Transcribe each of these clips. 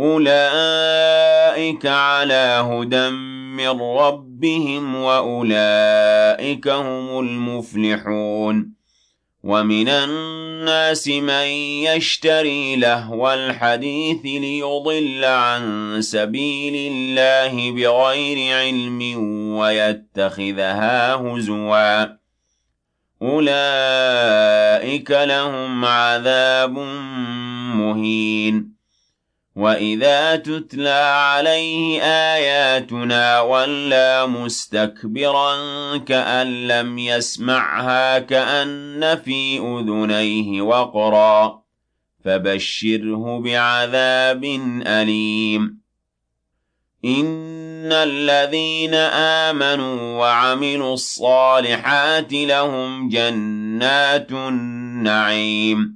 أولئك على هدى من ربهم وأولئك هم المفلحون. ومن الناس من يشتري لهو الحديث ليضل عن سبيل الله بغير علم ويتخذها هزوا. أولئك لهم عذاب مهين. وَإِذَا تُتْلَىٰ عَلَيْهِ آيَاتُنَا وَلَّىٰ مُسْتَكْبِرًا كَأَن لَّمْ يَسْمَعْهَا كَأَنَّ فِي أُذُنَيْهِ وَقْرًا فَبَشِّرْهُ بِعَذَابٍ أَلِيمٍ إِنَّ الَّذِينَ آمَنُوا وَعَمِلُوا الصَّالِحَاتِ لَهُمْ جَنَّاتُ النَّعِيمِ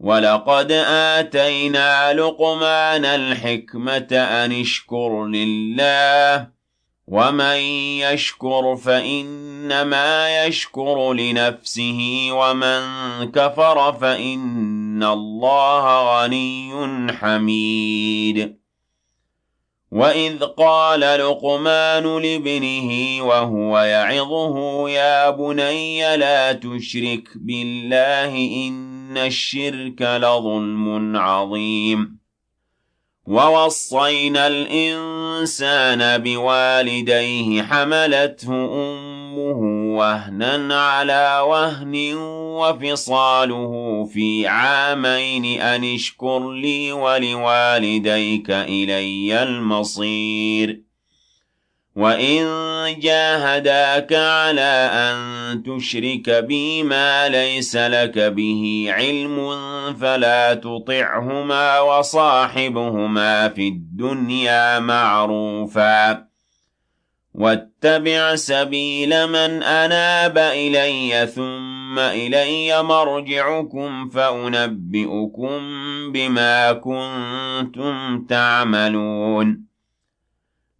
وَلَقَدْ آتَيْنَا لُقْمَانَ الْحِكْمَةَ أَنِ اشْكُرْ لِلَّهِ وَمَن يَشْكُرْ فَإِنَّمَا يَشْكُرُ لِنَفْسِهِ وَمَن كَفَرَ فَإِنَّ اللَّهَ غَنِيٌّ حَمِيدٌ وَإِذْ قَالَ لُقْمَانُ لِابْنِهِ وَهُوَ يَعِظُهُ يَا بُنَيَّ لَا تُشْرِكْ بِاللَّهِ إِنَّ الشِّرْكَ لَظُلْمٌ عَظِيمٌ. وَوَصَّيْنَا الْإِنسَانَ بِوَالِدَيْهِ حَمَلَتْهُ أُمُّهُ وَهْنًا عَلَىٰ وَهْنٍ وَفِصَالُهُ فِي عَامَيْنِ أَنِ اشْكُرْ لِي وَلِوَالِدَيْكَ إِلَيَّ الْمَصِيرُ وَإِن جَاهَدَاكَ عَلَىٰ أَن تُشْرِكَ بِي مَا لَيْسَ لَكَ بِهِ عِلْمٌ فَلَا تُطِعْهُمَا وَصَاحِبْهُمَا فِي الدُّنْيَا مَعْرُوفًا وَاتَّبِعْ سَبِيلَ مَنْ أَنَابَ إِلَيَّ ثُمَّ إِلَيَّ مَرْجِعُكُمْ فَأُنَبِّئُكُم بِمَا كُنتُمْ تَعْمَلُونَ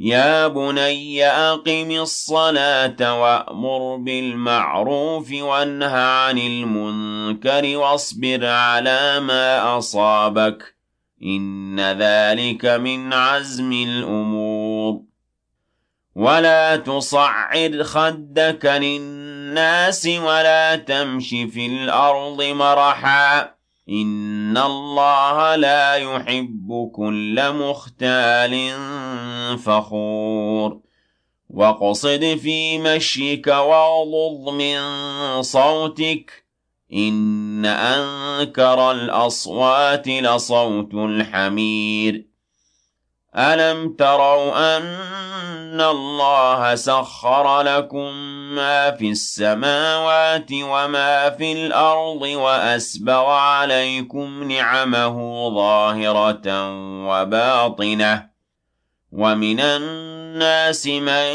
يَا بُنَيَّ أَقِمِ الصَّلَاةَ وَأْمُرْ بِالْمَعْرُوفِ وَانْهَ عَنِ الْمُنكَرِ وَاصْبِرْ عَلَىٰ مَا أَصَابَكَ ۖ إِنَّ ذَٰلِكَ مِنْ عَزْمِ الْأُمُورِ. وَلَا تُصَعِّرْ خَدَّكَ لِلنَّاسِ وَلَا تَمْشِ فِي الْأَرْضِ مَرَحًا إِنَّ اللَّهَ لَا يُحِبُّ كُلَّ مُخْتَالٍ فَخُورٍ وَاقْصِدْ فِي مَشْيِكَ وَاغْضُضْ مِن صَوْتِكَ ۚ إِنَّ أَنكَرَ الْأَصْوَاتِ لَصَوْتُ الْحَمِيرِ أَلَمْ تَرَوْا أَنَّ اللَّهَ سَخَّرَ لَكُم مَّا فِي السَّمَاوَاتِ وَمَا فِي الْأَرْضِ وَأَسْبَغَ عَلَيْكُمْ نِعَمَهُ ظَاهِرَةً وَبَاطِنَةً وَمِنَ النَّاسِ مَن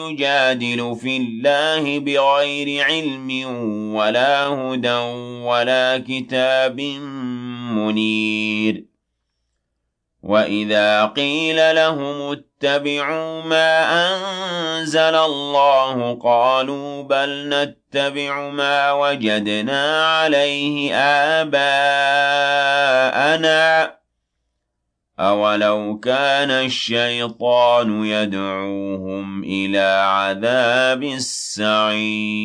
يُجَادِلُ فِي اللَّهِ بِغَيْرِ عِلْمٍ وَلَا هُدًى وَلَا كِتَابٍ مُّنِيرٍ وَإِذَا قِيلَ لَهُمُ اتَّبِعُوا مَا أَنزَلَ اللَّهُ قَالُوا بَلْ نَتَّبِعُ مَا وَجَدْنَا عَلَيْهِ آبَاءَنَا ۚ أَوَلَوْ كَانَ الشَّيْطَانُ يَدْعُوهُمْ إِلَىٰ عَذَابِ السَّعِيرِ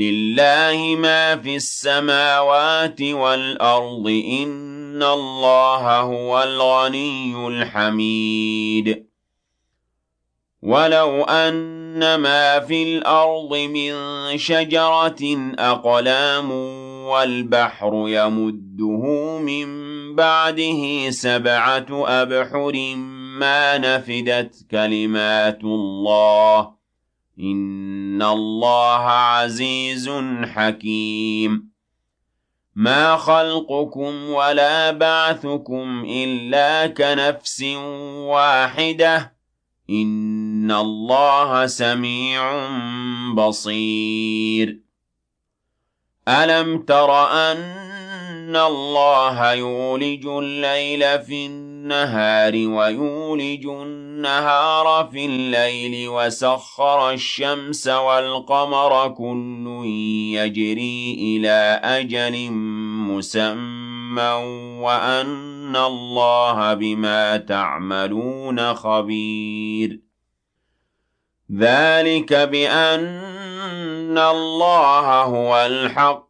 لِلَّهِ مَا فِي السَّمَاوَاتِ وَالْأَرْضِ ۚ إِنَّ اللَّهَ هُوَ الْغَنِيُّ الْحَمِيدُ وَلَوْ أَنَّ مَا فِي الْأَرْضِ مِن شَجَرَةٍ أَقْلَامٌ وَالْبَحْرُ يَمُدُّهُ مِن بَعْدِهِ سَبْعَةُ أَبْحُرٍ مَّا نَفِدَتْ كَلِمَاتُ اللَّهِ ۗ اللَّهَ عَزِيزٌ حَكِيمٌ مَا خَلْقُكُمْ وَلَا بَعْثُكُمْ إِلَّا كَنَفْسٍ وَاحِدَةٍ إِنَّ اللَّهَ سَمِيعٌ بَصِيرٌ أَلَمْ تَرَ أَنَّ اللَّهَ يُولِجُ اللَّيْلَ فِي النَّهَارِ وَيُولِجُ النَّهَارَ فِي اللَّيْلِ وَسَخَّرَ الشَّمْسَ وَالْقَمَرَ كُلٌّ يَجْرِي إِلَىٰ أَجَلٍ مُّسَمًّى وَأَنَّ اللَّهَ بِمَا تَعْمَلُونَ خَبِيرٌ. ذَٰلِكَ بِأَنَّ اللَّهَ هُوَ الْحَقُّ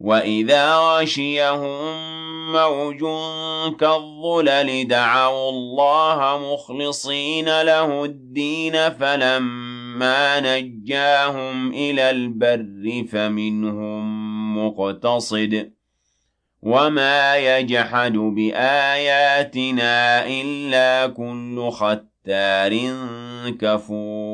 وَإِذَا غَشِيَهُم مَّوْجٌ كَالظُّلَلِ دَعَوُا اللَّهَ مُخْلِصِينَ لَهُ الدِّينَ فَلَمَّا نَجَّاهُمْ إِلَى الْبَرِّ فَمِنْهُم مُّقْتَصِدٌ ۚ وَمَا يَجْحَدُ بِآيَاتِنَا إِلَّا كُلُّ خَتَّارٍ كَفُورٍ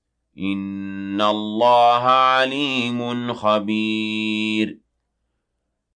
إِنَّ اللَّهَ عَلِيمٌ خَبِيرٌ